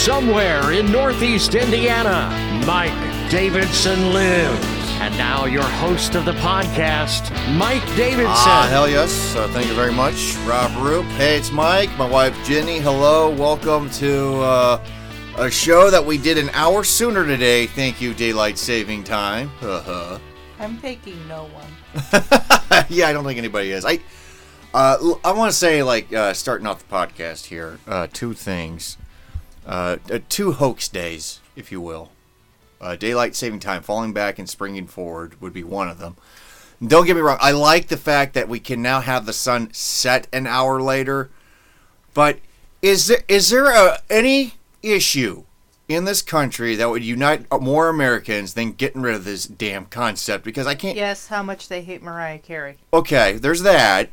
From somewhere in Northeast Indiana, Mike Davidson lives. And now, your host of the podcast, Mike Davidson. Ah, hell yes. Uh, thank you very much, Rob Roop. Hey, it's Mike. My wife, Jenny. Hello. Welcome to uh, a show that we did an hour sooner today. Thank you, Daylight Saving Time. Uh-huh. I'm taking no one. yeah, I don't think anybody is. I uh, l- I want to say, like, uh, starting off the podcast here, uh, two things. Uh, uh, two hoax days, if you will. Uh, daylight saving time, falling back and springing forward would be one of them. Don't get me wrong, I like the fact that we can now have the sun set an hour later. But is there is there a, any issue in this country that would unite more Americans than getting rid of this damn concept? Because I can't. Yes, how much they hate Mariah Carey. Okay, there's that.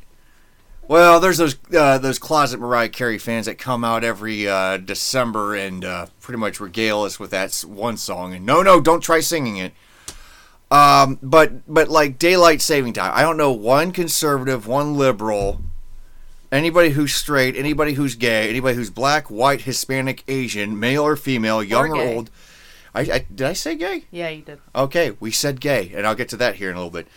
Well, there's those uh, those closet Mariah Carey fans that come out every uh, December and uh, pretty much regale us with that one song. And no, no, don't try singing it. Um, but but like daylight saving time, I don't know one conservative, one liberal, anybody who's straight, anybody who's gay, anybody who's black, white, Hispanic, Asian, male or female, young or, gay. old. I, I did I say gay? Yeah, you did. Okay, we said gay, and I'll get to that here in a little bit.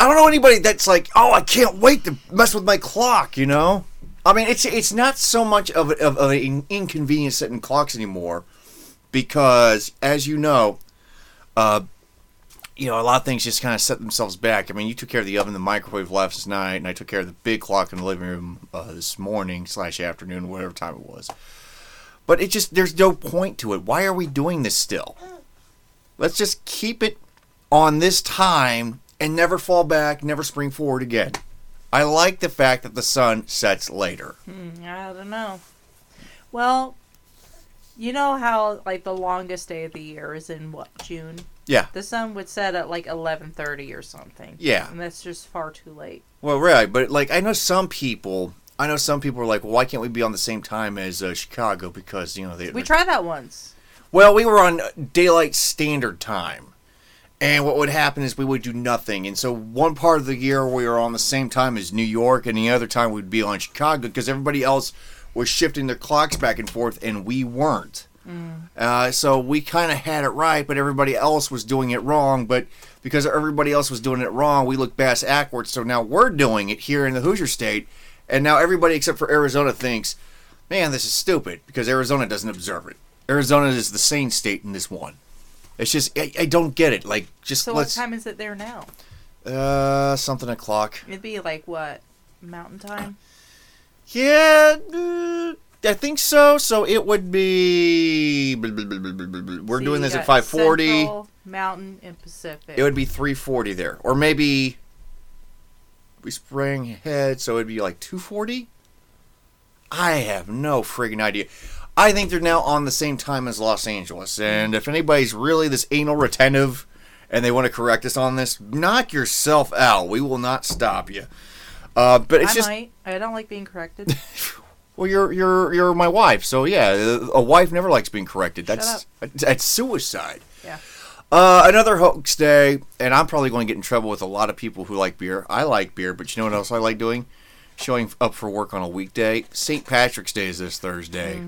I don't know anybody that's like, oh, I can't wait to mess with my clock. You know, I mean, it's it's not so much of, of, of an inconvenience setting clocks anymore, because as you know, uh, you know, a lot of things just kind of set themselves back. I mean, you took care of the oven, the microwave last night, and I took care of the big clock in the living room uh, this morning slash afternoon, whatever time it was. But it just there's no point to it. Why are we doing this still? Let's just keep it on this time and never fall back, never spring forward again. I like the fact that the sun sets later. Hmm, I don't know. Well, you know how like the longest day of the year is in what June? Yeah. The sun would set at like eleven thirty or something. Yeah. and that's just far too late. Well, right, but like I know some people, I know some people are like, well, why can't we be on the same time as uh, Chicago because you know they. We tried that once. Well, we were on daylight standard time. And what would happen is we would do nothing. And so one part of the year we were on the same time as New York, and the other time we'd be on Chicago because everybody else was shifting their clocks back and forth, and we weren't. Uh, so we kind of had it right, but everybody else was doing it wrong. But because everybody else was doing it wrong, we looked bass backwards. So now we're doing it here in the Hoosier State, and now everybody except for Arizona thinks, "Man, this is stupid," because Arizona doesn't observe it. Arizona is the sane state in this one. It's just I, I don't get it. Like just So let's what time is it there now? uh something o'clock. It'd be like what mountain time? Yeah, uh, I think so. So it would be. We're So doing you this at got five forty. Central, Mountain, and Pacific. It would be 340 there. Or maybe we sprang ahead, so it'd be like 240? I have no friggin' idea. I think they're now on the same time as Los Angeles. And if anybody's really this anal retentive and they want to correct us on this, knock yourself out. We will not stop you. Uh, but it's I just might. I don't like being corrected. well, you're you're you're my wife, so yeah, a wife never likes being corrected. That's that's suicide. Yeah. Uh, another hoax day, and I'm probably going to get in trouble with a lot of people who like beer. I like beer, but you know what else I like doing? Showing up for work on a weekday. St. Patrick's Day is this Thursday.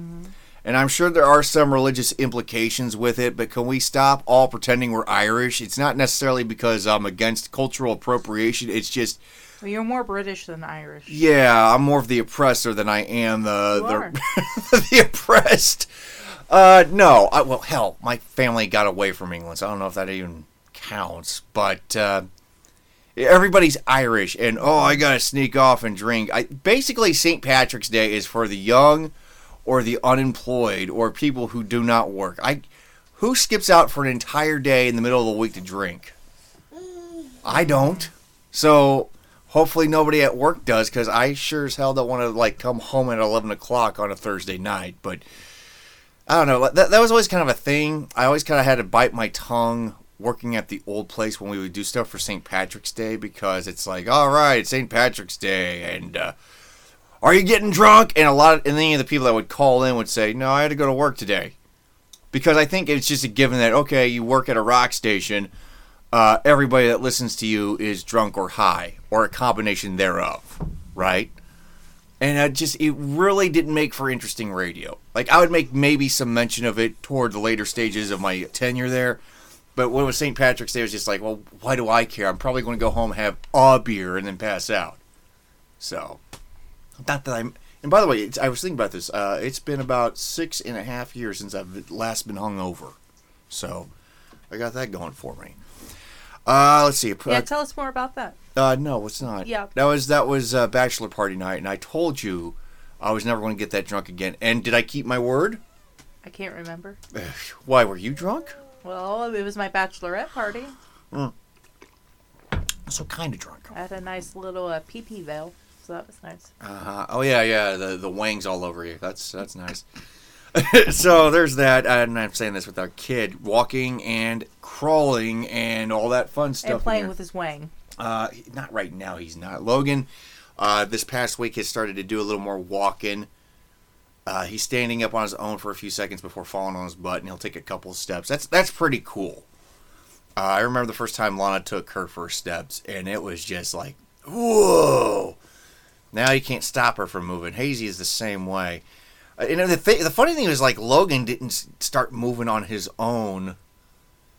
And I'm sure there are some religious implications with it, but can we stop all pretending we're Irish? It's not necessarily because I'm against cultural appropriation. It's just, Well, you're more British than Irish. yeah, I'm more of the oppressor than I am the the, the oppressed. Uh, no, I, well, hell, my family got away from England, so I don't know if that even counts. But uh, everybody's Irish, and oh, I gotta sneak off and drink. I basically St. Patrick's Day is for the young, or the unemployed, or people who do not work. I, who skips out for an entire day in the middle of the week to drink? I don't. So hopefully nobody at work does, because I sure as hell don't want to like come home at eleven o'clock on a Thursday night. But I don't know. That, that was always kind of a thing. I always kind of had to bite my tongue working at the old place when we would do stuff for St. Patrick's Day because it's like, all right, St. Patrick's Day, and uh, are you getting drunk? And a lot of and any of the people that would call in would say, no, I had to go to work today, because I think it's just a given that okay, you work at a rock station. Uh, everybody that listens to you is drunk or high or a combination thereof, right? and it just it really didn't make for interesting radio. Like I would make maybe some mention of it toward the later stages of my tenure there, but when it was St. Patrick's Day, it was just like, well, why do I care? I'm probably going to go home, have a beer, and then pass out. So, not that I'm. And by the way, it's, I was thinking about this. Uh, it's been about six and a half years since I've last been hungover, so I got that going for me. Uh, let's see. Yeah, tell us more about that. Uh, no, it's not. Yeah. That was that was uh, bachelor party night, and I told you I was never going to get that drunk again. And did I keep my word? I can't remember. Why were you drunk? Well, it was my bachelorette party. So kind of drunk. I had a nice little uh, pee-pee veil, so that was nice. Uh-huh. Oh yeah, yeah. The the wangs all over you. That's that's nice. so there's that. And I'm saying this with our kid walking and crawling and all that fun stuff. and playing with his wang. Uh, not right now. He's not. Logan, uh, this past week has started to do a little more walking. Uh, he's standing up on his own for a few seconds before falling on his butt, and he'll take a couple of steps. That's that's pretty cool. Uh, I remember the first time Lana took her first steps, and it was just like, whoa! Now you can't stop her from moving. Hazy is the same way. Uh, you know the th- the funny thing is like Logan didn't start moving on his own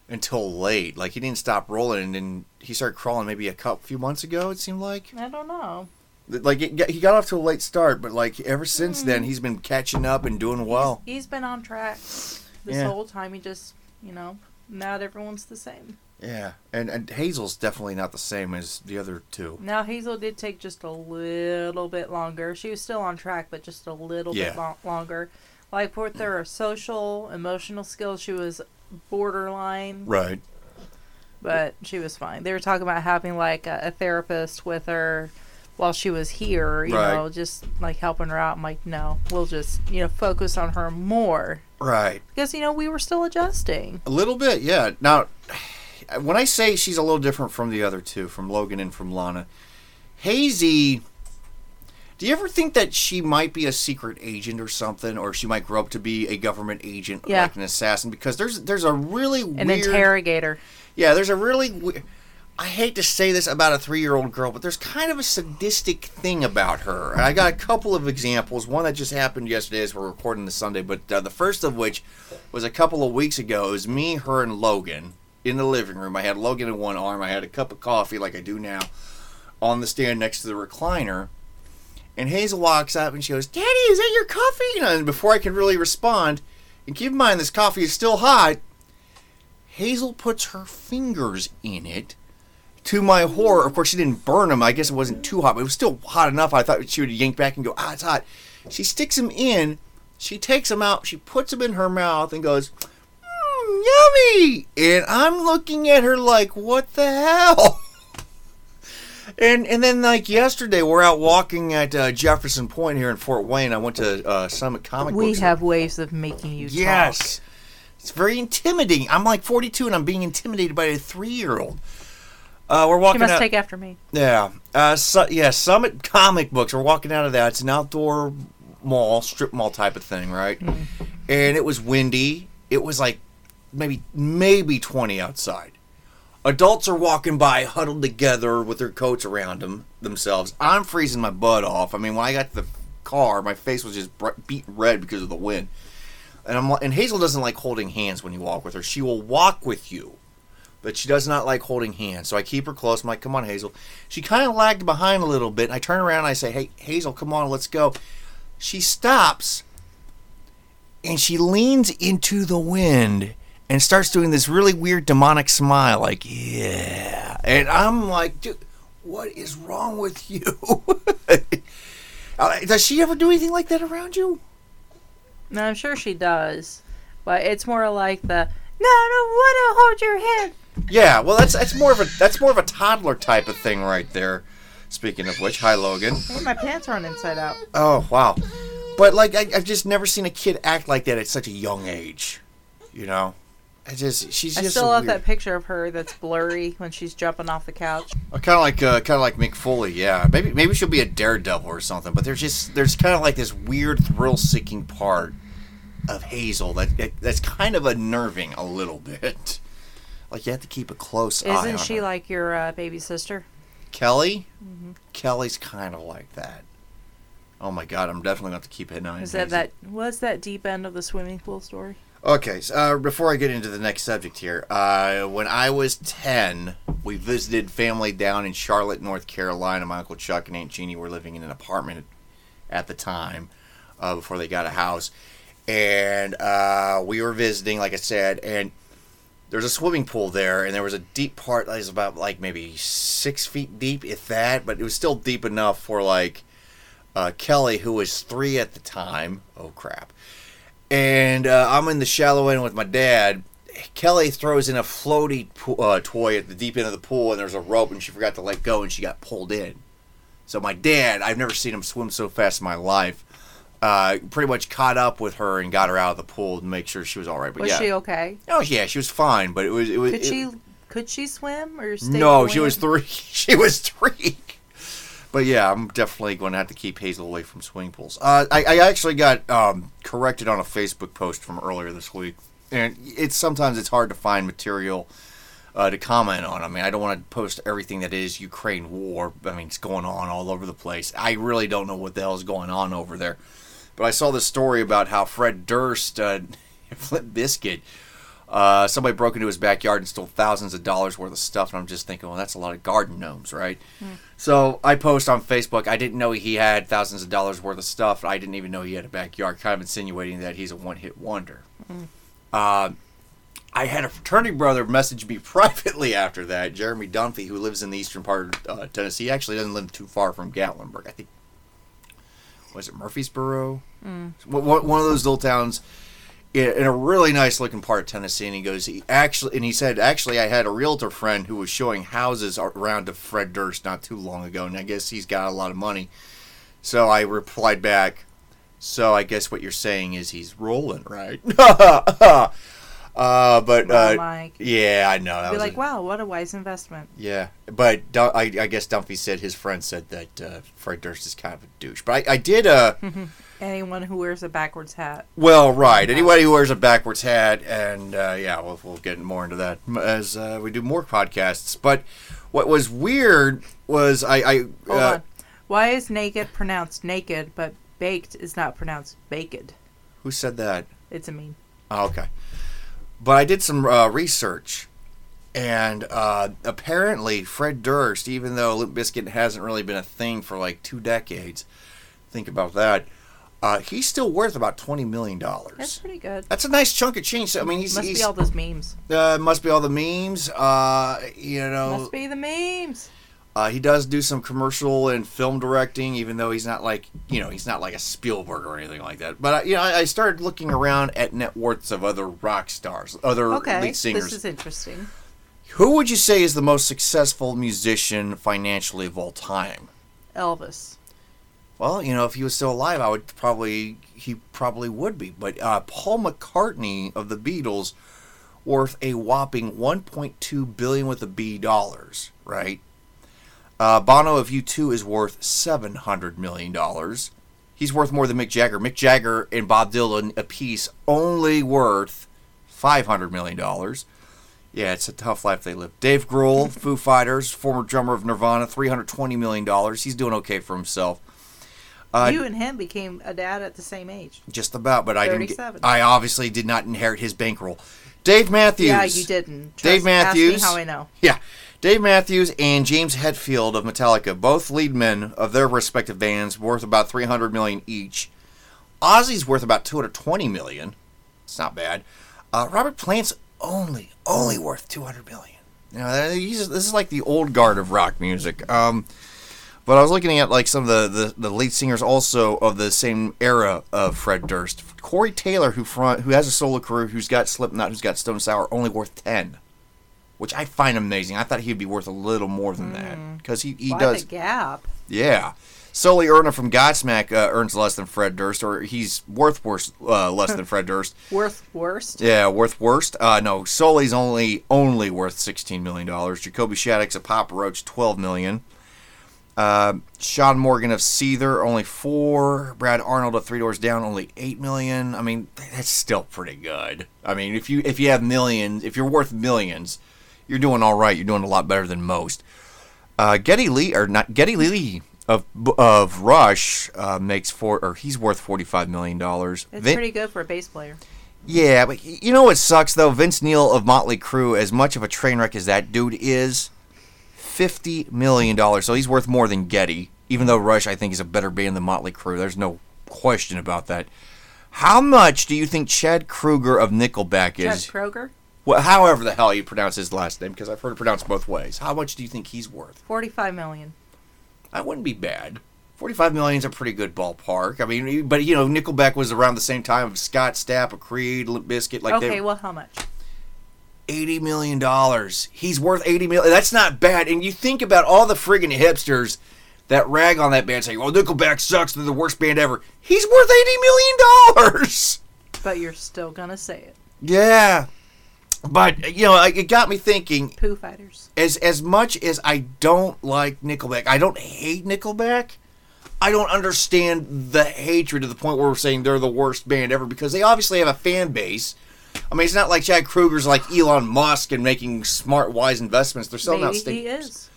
until late. Like he didn't stop rolling, and then he started crawling maybe a couple few months ago. It seemed like I don't know. like it, he got off to a late start, but like ever since then he's been catching up and doing well. He's been on track this Yeah. whole time. He just, you know, not everyone's the same. Yeah, and and Hazel's definitely not the same as the other two. Now Hazel did take just a little bit longer. She was still on track, but just a little Yeah. bit lo- longer. Like with her social, emotional skills, she was borderline, Right. but she was fine. They were talking about having like a, a therapist with her while she was here, you Right. know, just like helping her out. I'm like, no, we'll just, you know, focus on her more Right. because you know we were still adjusting. A little bit, yeah. Now, when I say she's a little different from the other two, from Logan and from Lana, Hazy. Do you ever think that she might be a secret agent or something, or she might grow up to be a government agent, Yeah. like an assassin? Because there's there's a really An weird, interrogator. yeah, there's a really. We- I hate to say this about a three-year-old girl, but there's kind of a sadistic thing about her. And I got a couple of examples. One that just happened yesterday as we're recording this Sunday, but uh, the first of which was a couple of weeks ago. It was me, her, and Logan in the living room. I had Logan in one arm. I had a cup of coffee, like I do now, on the stand next to the recliner. And Hazel walks up and she goes, "Daddy, is that your coffee?" And before I can really respond, and keep in mind this coffee is still hot. Hazel puts her fingers in it. To my horror, of course, she didn't burn them. I guess it wasn't too hot, but it was still hot enough. I thought she would yank back and go, "Ah, it's hot." She sticks them in. She takes them out. She puts them in her mouth and goes, mm, "Yummy!" And I'm looking at her like, "What the hell?" And and then like yesterday, we're out walking at uh, Jefferson Point here in Fort Wayne. I went to uh, Summit Comic Books. We Books. have ways of making you talk. Yes. It's very intimidating. I'm like 42 and I'm being intimidated by a three year old. Uh, we're She walking must out. take after me. yeah. Uh, su- yeah, Summit Comic Books. We're walking out of that. It's an outdoor mall, strip mall type of thing, right? And it was windy. It was like maybe maybe 20 outside. Adults are walking by huddled together with their coats around them themselves. I'm freezing my butt off. I mean, when I got to the car, my face was just beat red because of the wind. And I'm and Hazel doesn't like holding hands when you walk with her. She will walk with you, but she does not like holding hands. So I keep her close. I'm like, "Come on, Hazel." She kind of lagged behind a little bit. I turn around and I say, "Hey, Hazel, come on, let's go." She stops and she leans into the wind and starts doing this really weird demonic smile, like, "Yeah." And I'm like, "Dude, what is wrong with you?" Uh, Does she ever do anything like that around you? No, I'm sure she does, but it's more like the no, I don't want to hold your hand. Yeah, well, that's that's more of a that's more of a toddler type of thing right there. Speaking of which, hi Logan. Hey, my pants aren't inside out. Oh wow, but like I, I've just never seen a kid act like that at such a young age. You know, I just she's I just still so love weird. that picture of her that's blurry when she's jumping off the couch. kind of like uh, kind of like Mick Foley. Yeah, maybe maybe she'll be a daredevil or something. But there's just there's kind of like this weird thrill seeking part of Hazel that, that that's kind of unnerving a little bit. Like you have to keep a close eye Isn't she her. like your uh, baby sister? Kelly? Mm-hmm. Kelly's kind of like that. Oh my god, I'm definitely going to have to keep hitting on it. Is that that? What's that deep end of the swimming pool story? Okay, so, uh, before I get into the next subject here, uh, when I was 10, we visited family down in Charlotte, North Carolina. My Uncle Chuck and Aunt Jeannie were living in an apartment at the time uh, before they got a house. And uh, we were visiting, like I said, and there's a swimming pool there, and there was a deep part that was about like maybe six feet deep, if that, but it was still deep enough for like uh, Kelly, who was three at the time. Oh, crap and uh, I'm in the shallow end with my dad. Kelly throws in a floaty uh, toy at the deep end of the pool, and there's a rope, and she forgot to let go, and she got pulled in. So my dad, I've never seen him swim so fast in my life. Uh, pretty much caught up with her and got her out of the pool to make sure she was all right. But Was yeah, she okay? oh yeah, she was fine. But it was it was Could it- she could she swim or stay? no, she was three. She was three. But yeah, I'm definitely going to have to keep Hazel away from swimming pools. Uh, I, I actually got um, corrected on a Facebook post from earlier this week, and it's sometimes it's hard to find material uh, to comment on. I mean, I don't want to post everything that is Ukraine war. I mean, it's going on all over the place. I really don't know what the hell is going on over there. But I saw this story about how Fred Durst, uh, Flip Biscuit, uh, somebody broke into his backyard and stole thousands of dollars worth of stuff, and I'm just thinking, well, that's a lot of garden gnomes, right? So I post on Facebook. I didn't know he had thousands of dollars worth of stuff. I didn't even know he had a backyard, kind of insinuating that he's a one-hit wonder. Uh, I had a fraternity brother message me privately after that, Jeremy Dunphy, who lives in the eastern part of uh, Tennessee. He actually doesn't live too far from Gatlinburg. I think was it Murfreesboro? One one of those little towns in a really nice looking part of Tennessee. And he goes, he actually, and he said, actually, I had a realtor friend who was showing houses around to Fred Durst not too long ago, and I guess he's got a lot of money. So I replied back, so I guess what you're saying is he's rolling, right? uh, but uh, Mike. yeah, I know. Be like, a- wow, what a wise investment. yeah, but I, I guess Dunphy said his friend said that uh, Fred Durst is kind of a douche. But I, I did uh, Anyone who wears a backwards hat. Well, right. Anybody who wears a backwards hat, and uh, yeah, we'll, we'll get more into that as uh, we do more podcasts. But what was weird was I, I Hold uh, on. Why is naked pronounced naked, but baked is not pronounced baked? who said that? It's a meme. Oh, okay. But I did some uh, research, and uh, apparently Fred Durst, even though Limp Bizkit hasn't really been a thing for like two decades, think about that. Uh, he's still worth about twenty million dollars. That's pretty good. That's a nice chunk of change. So, I mean, he's, Must he's be all those memes. uh, must be all the memes. Uh, you know, Must be the memes. Uh, he does do some commercial and film directing, even though he's not like you know he's not like a Spielberg or anything like that. But uh, you know, I, I started looking around at net worths of other rock stars, other Okay, lead singers. this is interesting. Who would you say is the most successful musician financially of all time? Elvis. Well, you know, if he was still alive, I would probably he probably would be. But uh, Paul McCartney of the Beatles, worth a whopping 1.2 billion with a B dollars, right? Uh, Bono of U2 is worth 700 million dollars. He's worth more than Mick Jagger. Mick Jagger and Bob Dylan apiece only worth 500 million dollars. Yeah, it's a tough life they live. Dave Grohl, Foo Fighters, former drummer of Nirvana, 320 million dollars. He's doing okay for himself. Uh, you and him became a dad at the same age. just about, but I didn't. Get, 37. I obviously did not inherit his bankroll. Dave Matthews. Yeah, you didn't. Dave Matthews. Ask me how I know. Yeah, Dave Matthews and James Hetfield of Metallica, both lead men of their respective bands, worth about 300 million each. Ozzy's worth about 220 million. It's not bad. Uh, Robert Plant's only only worth 200 million. He's, this is like the old guard of rock music. Um, but I was looking at like some of the, the, the lead singers also of the same era of Fred Durst. Corey Taylor, who front who has a solo career, who's got Slipknot, who's got Stone Sour, only worth ten, which I find amazing. I thought he'd be worth a little more than that because he, he Why does. the gap? Yeah. Sully Erna from Godsmack uh, earns less than Fred Durst, or he's worth worse, uh, less than Fred Durst. Worth worst? Yeah, worth worst. Uh, no, Sully's only only worth sixteen million dollars. Jacoby Shaddix of Papa Roach, twelve million. Uh, Sean Morgan of Seether, only four. Brad Arnold of Three Doors Down, only eight million. I mean, that's still pretty good. I mean, if you if you have millions, if you're worth millions, you're doing all right. You're doing a lot better than most. Uh, Geddy Lee or not Geddy Lee of of Rush uh, makes four, or he's worth forty five million dollars. It's pretty good for a bass player. Yeah, but you know what sucks though? Vince Neil of Motley Crue, as much of a train wreck as that dude is, fifty million dollars. So he's worth more than Geddy. Even though Rush, I think, is a better band than Motley Crue. There's no question about that. How much do you think Chad Kroeger of Nickelback Chad is? Kroger, Well, however the hell you pronounce his last name, because I've heard it pronounced both ways. How much do you think he's worth? forty-five million. That wouldn't be bad. Forty-five million is a pretty good ballpark. I mean, but you know, Nickelback was around the same time of Scott Stapp, of Creed, Limp Bizkit. Like okay, they, well, how much? eighty million dollars. He's worth eighty million. That's not bad. And you think about all the friggin' hipsters that rag on that band, saying, "Oh, Nickelback sucks. They're the worst band ever." He's worth eighty million dollars. But you're still gonna say it. Yeah, but you know, it got me thinking. Pooh Fighters. as as much as I don't like Nickelback, I don't hate Nickelback. I don't understand the hatred to the point where we're saying they're the worst band ever because they obviously have a fan base. I mean, it's not like Chad Kroeger's like Elon Musk and making smart, wise investments. They're selling out Maybe he is.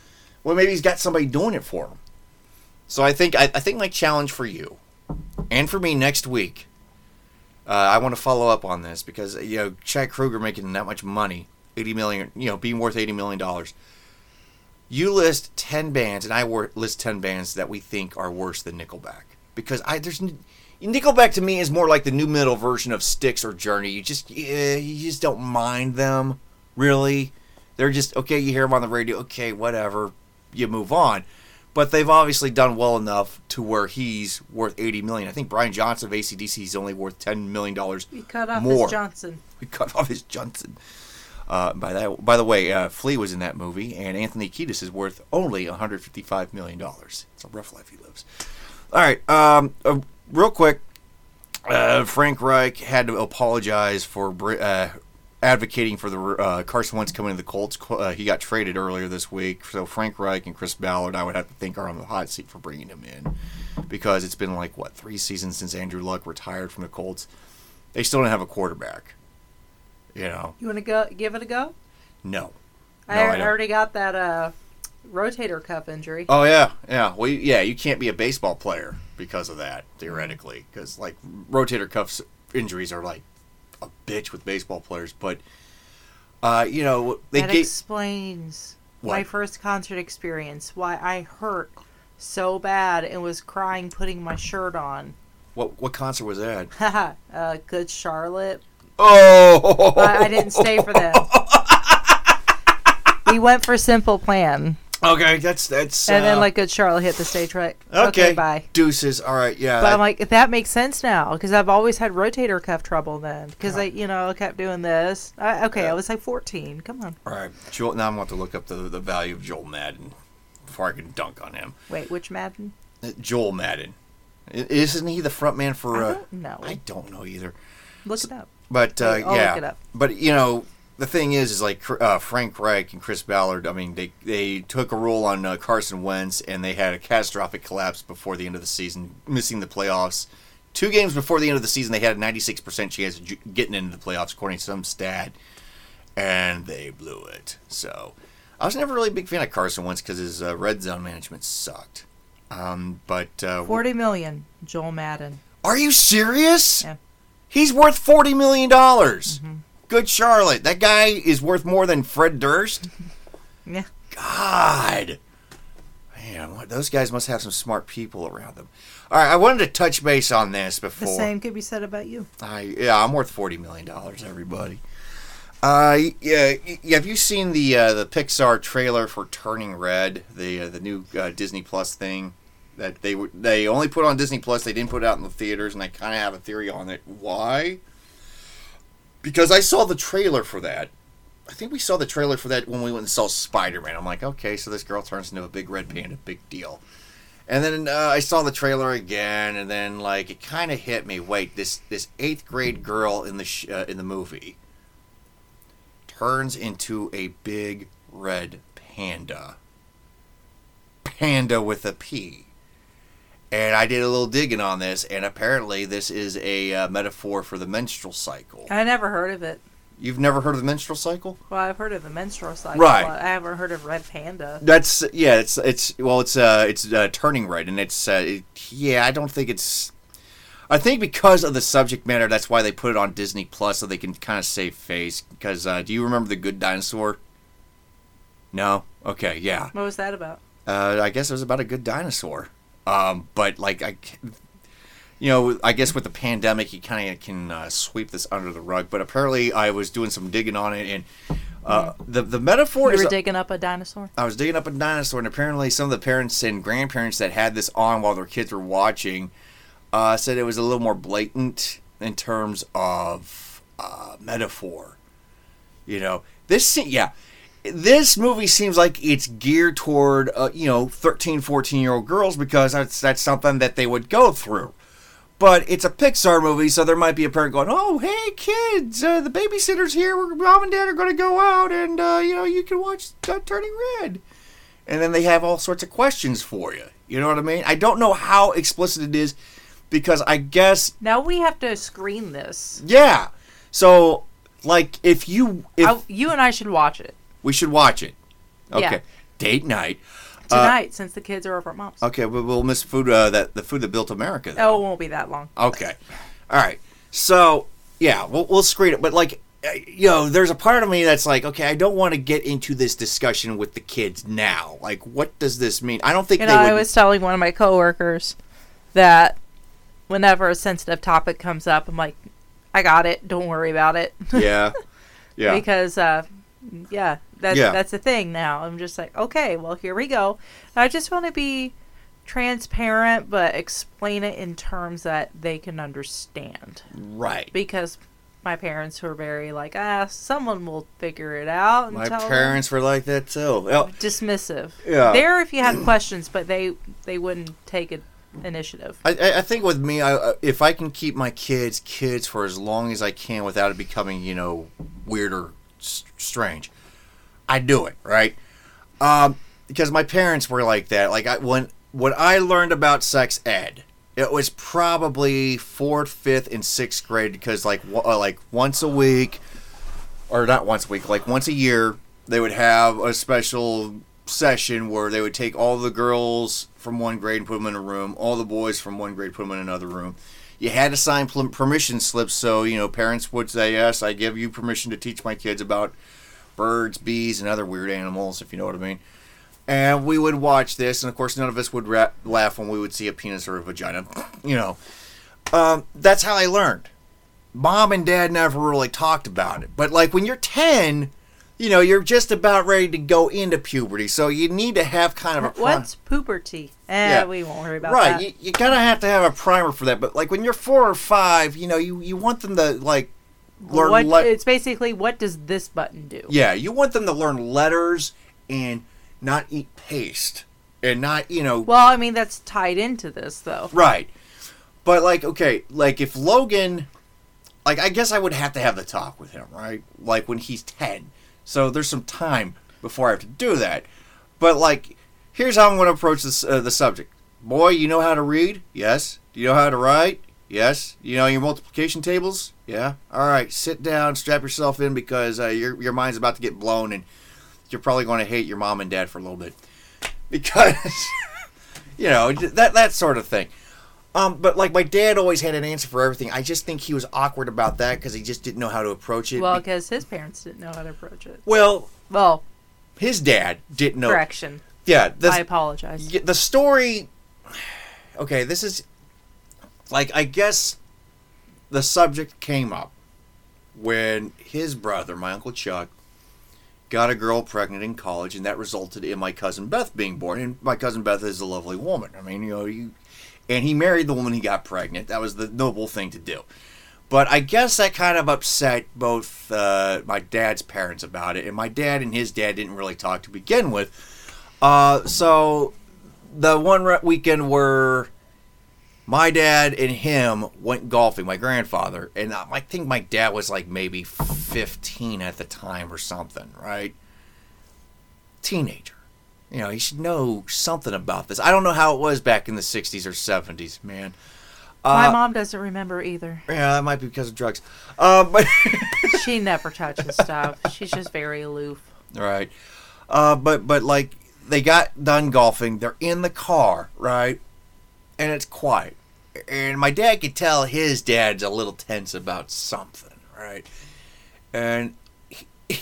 Well, maybe he's got somebody doing it for him. So I think I, I think my challenge for you and for me next week, uh, I want to follow up on this because you know Chad Kroeger making that much money, eighty million, you know, being worth eighty million dollars. You list ten bands, and I wor- list ten bands that we think are worse than Nickelback because I there's Nickelback to me is more like the nu metal version of Styx or Journey. You just you just don't mind them really. They're just okay. You hear them on the radio, okay, whatever. You move on, but they've obviously done well enough to where he's worth eighty million. I think Brian Johnson of ACDC is only worth ten million dollars You cut off more. his Johnson. We cut off his Johnson. Uh, by that, by the way, uh, Flea was in that movie, and Anthony Kiedis is worth only 155 million dollars. It's a rough life he lives. All right, um, uh, real quick, uh, Frank Reich had to apologize for uh, advocating for the uh, Carson Wentz coming to the Colts. Uh, he got traded earlier this week, so Frank Reich and Chris Ballard, I would have to think, are on the hot seat for bringing him in because it's been like what three seasons since Andrew Luck retired from the Colts. They still don't have a quarterback. You know, You want to go give it a go? no. I, No, I I already got that uh, rotator cuff injury. Oh yeah, yeah. Well, yeah, you can't be a baseball player because of that theoretically, because like rotator cuff injuries are like a bitch with baseball players. But uh, you know they that gave explains my first concert experience. Why I hurt so bad and was crying putting my shirt on. what what concert was that? Uh, Good Charlotte. Oh, I, I didn't stay for that. we went for Simple Plan, Okay, that's that's. and then uh, like Good Charlotte hit the stage right. okay, bye. Deuces. All right, yeah. But I- I'm like, that makes sense now because I've always had rotator cuff trouble then because I, you know, I kept doing this. I, okay, I was like 14. Come on. all right, Joel. Now I'm going to have to look up the the value of Joel Madden before I can dunk on him. Wait, which Madden? Uh, Joel Madden. I- Isn't he the front man for? I Uh, don't know. I don't know either. Look it up. But uh, I'll yeah, look it up. but you know, the thing is, is like uh, Frank Reich and Chris Ballard. I mean, they they took a role on uh, Carson Wentz, and they had a catastrophic collapse before the end of the season, missing the playoffs. Two games before the end of the season, they had a 96% chance of getting into the playoffs, according to some stat, and they blew it. So, I was never really a big fan of Carson Wentz because his uh, red zone management sucked. Um, but uh, 40 million, Joel Madden. are you serious? Yeah. He's worth forty million dollars. Good Charlotte. That guy is worth more than Fred Durst. Yeah. God. Man, what, those guys must have some smart people around them. All right, I wanted to touch base on this before. The same could be said about you. I yeah, I'm worth forty million dollars. Everybody. Uh, yeah, have you seen the uh, the Pixar trailer for Turning Red, the uh, the new uh, Disney Plus thing that they were they only put on Disney Plus. They didn't put it out in the theaters, and I kind of have a theory on it. Why? Because I saw the trailer for that. I think we saw the trailer for that when we went and saw Spider Man. I'm like, okay, so this girl turns into a big red panda, big deal. And then uh, I saw the trailer again, and then like it kind of hit me. Wait, this this eighth grade girl in the sh- uh, in the movie turns into a big red panda. Panda with a P. And I did a little digging on this, and apparently this is a uh, metaphor for the menstrual cycle. I never heard of it. You've never heard of the menstrual cycle? Well, I've heard of the menstrual cycle. Right. but I haven't heard of red panda. That's yeah. It's it's well. It's uh it's uh, turning red, and it's uh it, yeah. I don't think it's. I think because of the subject matter, that's why they put it on Disney Plus, so they can kind of save face. Because uh, do you remember the Good Dinosaur? No. Okay. Yeah. What was that about? Uh, I guess it was about a good dinosaur. Um, but like I, you know, I guess with the pandemic, you kind of can uh, sweep this under the rug. But apparently, I was doing some digging on it, and uh, the the metaphor You is were digging up a dinosaur. I was digging up a dinosaur, and apparently some of the parents and grandparents that had this on while their kids were watching uh, said it was a little more blatant in terms of uh, metaphor. You know, this yeah, this movie seems like it's geared toward uh, you know 13, 14 year old girls because that's that's something that they would go through. But it's a Pixar movie, so there might be a parent going, "Oh, hey kids, uh, the babysitter's here. We're, Mom and Dad are going to go out, and uh, you know you can watch uh, Turning Red." And then they have all sorts of questions for you. You know what I mean? I don't know how explicit it is because I guess Now we have to screen this. yeah. So like if you if I, you and I should watch it we should watch it. Okay. Yeah. Date night. Uh, tonight since the kids are over at mom's. Okay, but we'll miss food uh, that the food that built America. Though. Oh, it won't be that long. Okay. All right. So, yeah, we'll, we'll screen it. But, like, uh, you know, there's a part of me that's like, okay, I don't want to get into this discussion with the kids now. Like, what does this mean? I don't think You they know, would. I was telling one of my coworkers that whenever a sensitive topic comes up, I'm like, I got it. Don't worry about it. yeah. Yeah. because uh, yeah, that's Yeah. that's the thing now. I'm just like, okay, well, here we go. I just want to be transparent, but explain it in terms that they can understand. right. Because my parents were very like, ah, someone will figure it out. And My tell them." parents were like that, too. Well, dismissive. Yeah. There, if you had questions, but they they wouldn't take it initiative. I, I I think with me, I, uh, if I can keep my kids kids for as long as I can without it becoming, you know, weird or s- strange, I do it right. Um, because my parents were like that. Like I when when I learned about sex ed, it was probably fourth, fifth, and sixth grade. Because like wa- uh, like once a week, or not once a week, like once a year, they would have a special session where they would take all the girls from one grade and put them in a room, all the boys from one grade put them in another room. You had to sign permission slips, so you know parents would say, "Yes, I give you permission to teach my kids about birds, bees, and other weird animals, if you know what I mean." And we would watch this, and of course, none of us would ra- laugh when we would see a penis or a vagina. You know, um, that's how I learned. Mom and Dad never really talked about it, but like when you're ten, you know, you're just about ready to go into puberty, so you need to have kind of a What's puberty? Eh, Yeah. we won't worry about right. that. You, you gotta have to have a primer for that. But like when you're four or five, you know, you, you want them to like learn. what, le- it's basically what does this button do? yeah, you want them to learn letters and not eat paste and not you know Well, I mean that's tied into this though. right. But like okay, like if Logan, like I guess I would have to have the talk with him, right? Like when he's ten. So there's some time before I have to do that. But like, here's how I'm going to approach this uh, the subject. Boy, you know how to read? Yes. Do you know how to write? Yes. You know your multiplication tables? Yeah. All right. Sit down, strap yourself in because uh, your your mind's about to get blown, and you're probably going to hate your mom and dad for a little bit because you know that that sort of thing. Um, but like my dad always had an answer for everything. I just think he was awkward about that because he just didn't know how to approach it. Well, because his parents didn't know how to approach it. well, Well, his dad didn't know. correction. Yeah, the, I apologize. the story. Okay, this is like I guess the subject came up when his brother, my uncle Chuck, got a girl pregnant in college, and that resulted in my cousin Beth being born. And my cousin Beth is a lovely woman. I mean, you know, you and he married the woman he got pregnant. That was the noble thing to do. But I guess that kind of upset both uh, my dad's parents about it, and my dad and his dad didn't really talk to begin with. Uh, so the one weekend where my dad and him went golfing, my grandfather, and I think my dad was like maybe 15 at the time or something, right? Teenager. You know, he should know something about this. I don't know how it was back in the 60s or 70s, man. My Uh, mom doesn't remember either. Yeah, that might be because of drugs. Uh, but She never touches stuff. She's just very aloof. right. Uh, but but like they got done golfing. They're in the car, right? And it's quiet. And my dad could tell his dad's a little tense about something, right? And he,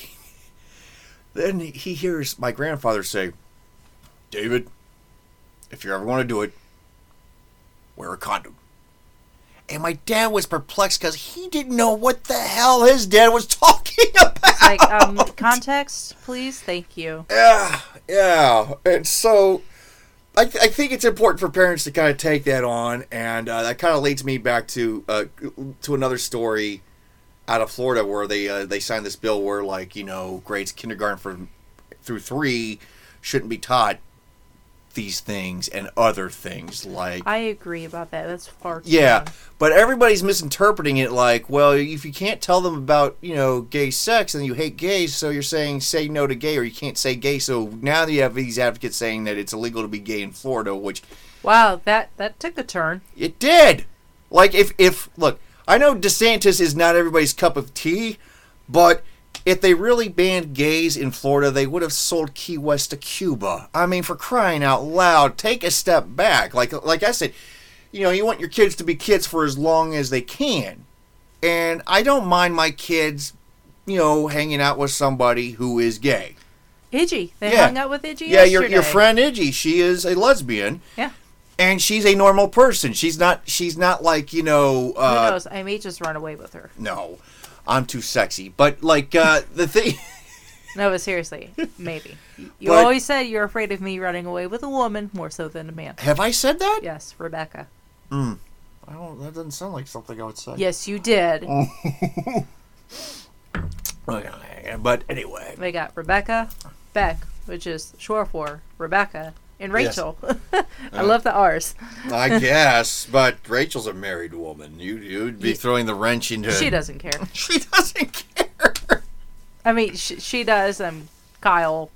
then he hears my grandfather say, "David, if you ever want to do it, wear a condom." And my dad was perplexed because he didn't know what the hell his dad was talking about. Like, um, context, please. Thank you. Yeah, yeah. And so I, th- I think it's important for parents to kind of take that on, and uh, that kind of leads me back to uh, to another story out of Florida where they uh, they signed this bill where like you know grades kindergarten for through three shouldn't be taught these things and other things like I agree about that. That's far too yeah, long. but everybody's misinterpreting it like, well, if you can't tell them about, you know, gay sex and you hate gays, so you're saying say no to gay or you can't say gay. So now that you have these advocates saying that it's illegal to be gay in Florida, which Wow, that that took a turn. it did. Like if if look, I know DeSantis is not everybody's cup of tea, but if they really banned gays in Florida, they would have sold Key West to Cuba. I mean, for crying out loud, take a step back. Like like I said, you know, you want your kids to be kids for as long as they can. And I don't mind my kids, you know, hanging out with somebody who is gay. Iggy. They Yeah. hung out with Iggy Yeah, your yesterday. your friend Iggy, she is a lesbian. Yeah. And she's a normal person. She's not. She's not like you know. Who Uh, knows? I may just run away with her. No, I'm too sexy. But like uh, the thing, No, but seriously, maybe. You- But- always said you're afraid of me running away with a woman more so than a man. have I said that? Yes, Rebecca. I don't. That doesn't sound like something I would say. Yes, you did. Okay, But anyway, We got Rebecca, Beck, which is short for Rebecca, and Yes. Rachel. I love the R's. I guess. But Rachel's a married woman. You you'd be Ye- throwing the wrench into. She doesn't care. She doesn't care. I mean, sh- she does. And Kyle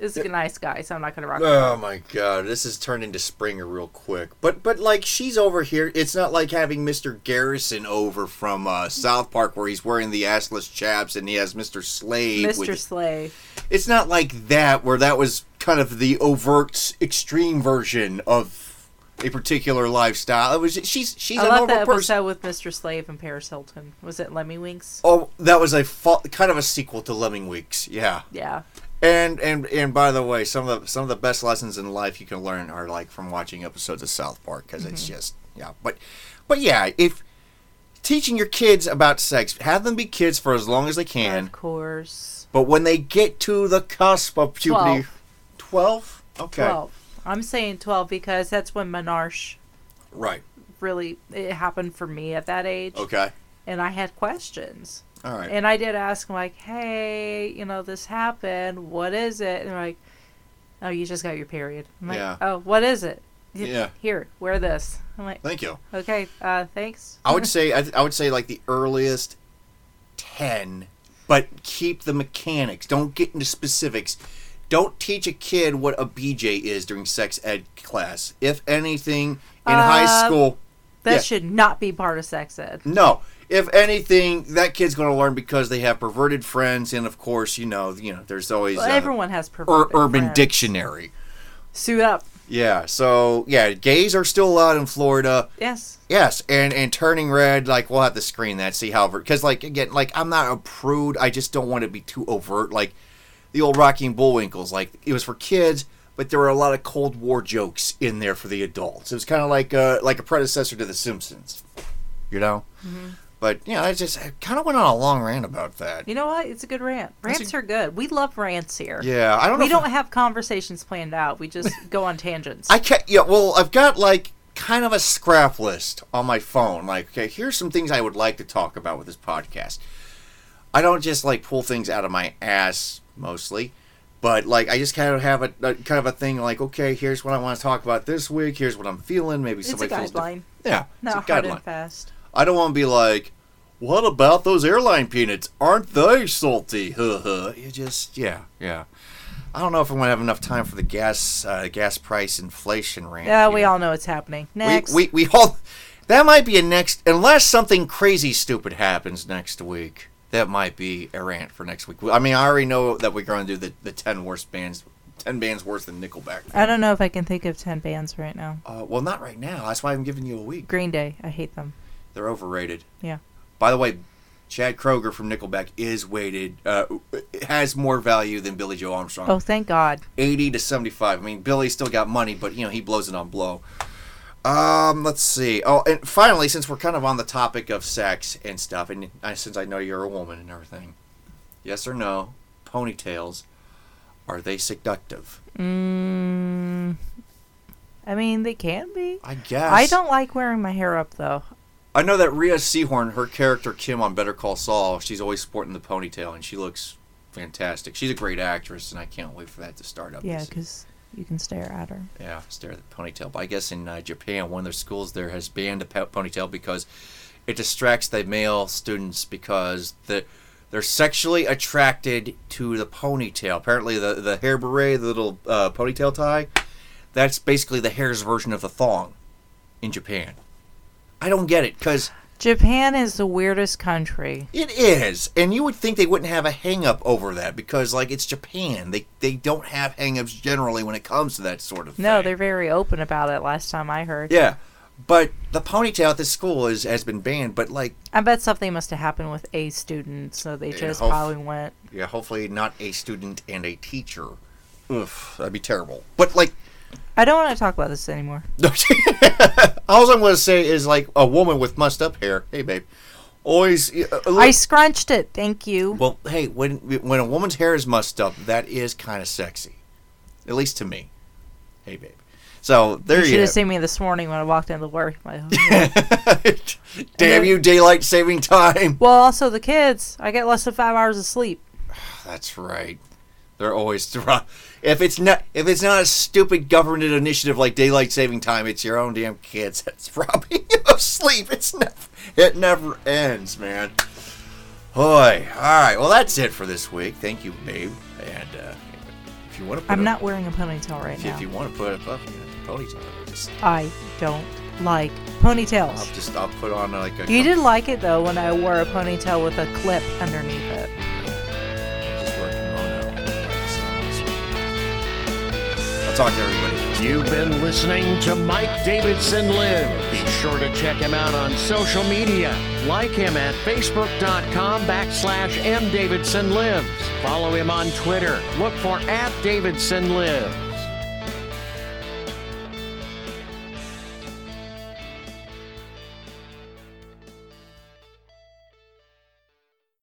is a nice guy, so I'm not gonna rock. Oh my god, this has turned into Springer real quick. But but like she's over here. It's not like having Mr. Garrison over from uh, South Park where he's wearing the assless chaps and he has Mr. Slade. Mr. Slay. It's not like that where that was kind of the overt extreme version of a particular lifestyle. It was she's she's I a love normal that person. episode with Mr. Slave and Paris Hilton. Was it Lemmiwinks? Oh, that was a fa- kind of a sequel to Lemmiwinks. Yeah. Yeah. And and and by the way, some of the some of the best lessons in life you can learn are like from watching episodes of South Park because it's Mm-hmm. just yeah. But but yeah, if teaching your kids about sex, have them be kids for as long as they can. Of course. But when they get to the cusp of puberty, twelve, okay, 12. I'm saying 12 because that's when Menarche right, really it happened for me at that age. okay, And I had questions. all right. And I did ask him like, "Hey, you know, this happened. What is it?" And they're like, "Oh, you just got your period." I'm like, Yeah. "Oh, what is it?" Yeah. Here, wear this. I'm like, Thank you. "Okay, uh, thanks." I would say I, I would say like the earliest ten, but keep the mechanics. Don't get into specifics. Don't teach a kid what a BJ is during sex ed class. If anything, in high Uh, school, That yeah. should not be part of sex ed. no. If anything, that kid's going to learn because they have perverted friends, and of course, you know, you know, there's always Well, uh, everyone has Ur- perverted Urban friends. Dictionary. Suit up. Yeah. So yeah, gays are still allowed in Florida. Yes. Yes, and and turning red, like we'll have to screen that, see how because like again, like I'm not a prude. I just don't want to be too overt. Like the old Rocky and Bullwinkles, like it was for kids, but there were a lot of Cold War jokes in there for the adults. It was kind of like uh like a predecessor to The Simpsons, you know. But yeah, I just I kind of went on a long rant about that. You know what? It's a good rant. Rants a- are good. We love rants here. Yeah, I don't. We don't have conversations planned out. We just go on tangents. I can't. Yeah, well, I've got like kind of a scrap list on my phone. Like, okay, here's some things I would like to talk about with this podcast. I don't just like pull things out of my ass mostly, but like I just kind of have a, a kind of a thing. Like, okay, here's what I want to talk about this week. Here's what I'm feeling. Maybe it's a somebody feels. guideline. Yeah, Not it's a hard guideline. and fast. I don't want to be like, what about those airline peanuts? Aren't they salty? Huh huh. You just yeah yeah. I don't know if I'm gonna have enough time for the gas uh, gas price inflation rant. Yeah, we here. all know it's happening. Next. We, we, we all. That might be a next, unless something crazy stupid happens next week. That might be a rant for next week. I mean, I already know that we're going to do the, the ten worst bands, ten bands worse than Nickelback. I don't know if I can think of 10 bands right now. Uh, well, not right now. That's why I'm giving you a week. Green Day, I hate them. They're overrated. Yeah. By the way, Chad Kroeger from Nickelback is weighted, uh, has more value than Billie Joe Armstrong. Oh, thank God. 80 to 75. I mean, Billy still got money, but you know, he blows it on blow. Um, let's see. Oh, and finally, since we're kind of on the topic of sex and stuff, and I, since I know you're a woman and everything, yes or no, ponytails, are they seductive? Mm, I mean, they can be. I guess. I don't like wearing my hair up, though. I know that Rhea Seehorn, her character Kim on Better Call Saul, she's always sporting the ponytail, and she looks fantastic. She's a great actress, and I can't wait for that to start up. Yeah, because you can stare at her. Yeah, stare at the ponytail. But I guess in uh, Japan, one of their schools there has banned po- ponytail because it distracts the male students because the they're sexually attracted to the ponytail. Apparently, the the hair beret, the little uh, ponytail tie, that's basically the hair's version of the thong in Japan. I don't get it because Japan is the weirdest country. it is, and you would think they wouldn't have a hang up over that because like it's Japan. They they don't have hang ups generally when it comes to that sort of thing. No, they're very open about it. Last time I heard. Yeah, but the ponytail at this school is has been banned. But like, I bet something must have happened with a student, so they just hope- probably went. yeah, hopefully not a student and a teacher. Oof, that'd be terrible. But like, I don't want to talk about this anymore. all I'm gonna say is like a woman with mussed up hair. Hey, babe, always. uh, I scrunched it. Thank you. well, hey, when when a woman's hair is mussed up, that is kind of sexy, at least to me. Hey, babe. So there you you, should have have. seen me this morning when I walked into work. My, Damn you, daylight saving time. well, also the kids. I get less than five hours of sleep. That's right. They're always if it's not if it's not a stupid government initiative like daylight saving time, it's your own damn kids that's robbing you of sleep. It's never it never ends, man. Boy, all right. Well, that's it for this week. Thank you, babe. And uh, if you want to, put I'm not wearing a ponytail right If, now. if you want to put a puff in a ponytail, just I don't like ponytails. I'll just I'll put on like a. You did like it though when I wore a ponytail with a clip underneath it. I'll talk to everybody. You've been listening to Mike Davidson Live. Be sure to check him out on social media. Like him at facebook.com backslash mdavidsonlives. Follow him on Twitter. Look for at Davidson Live.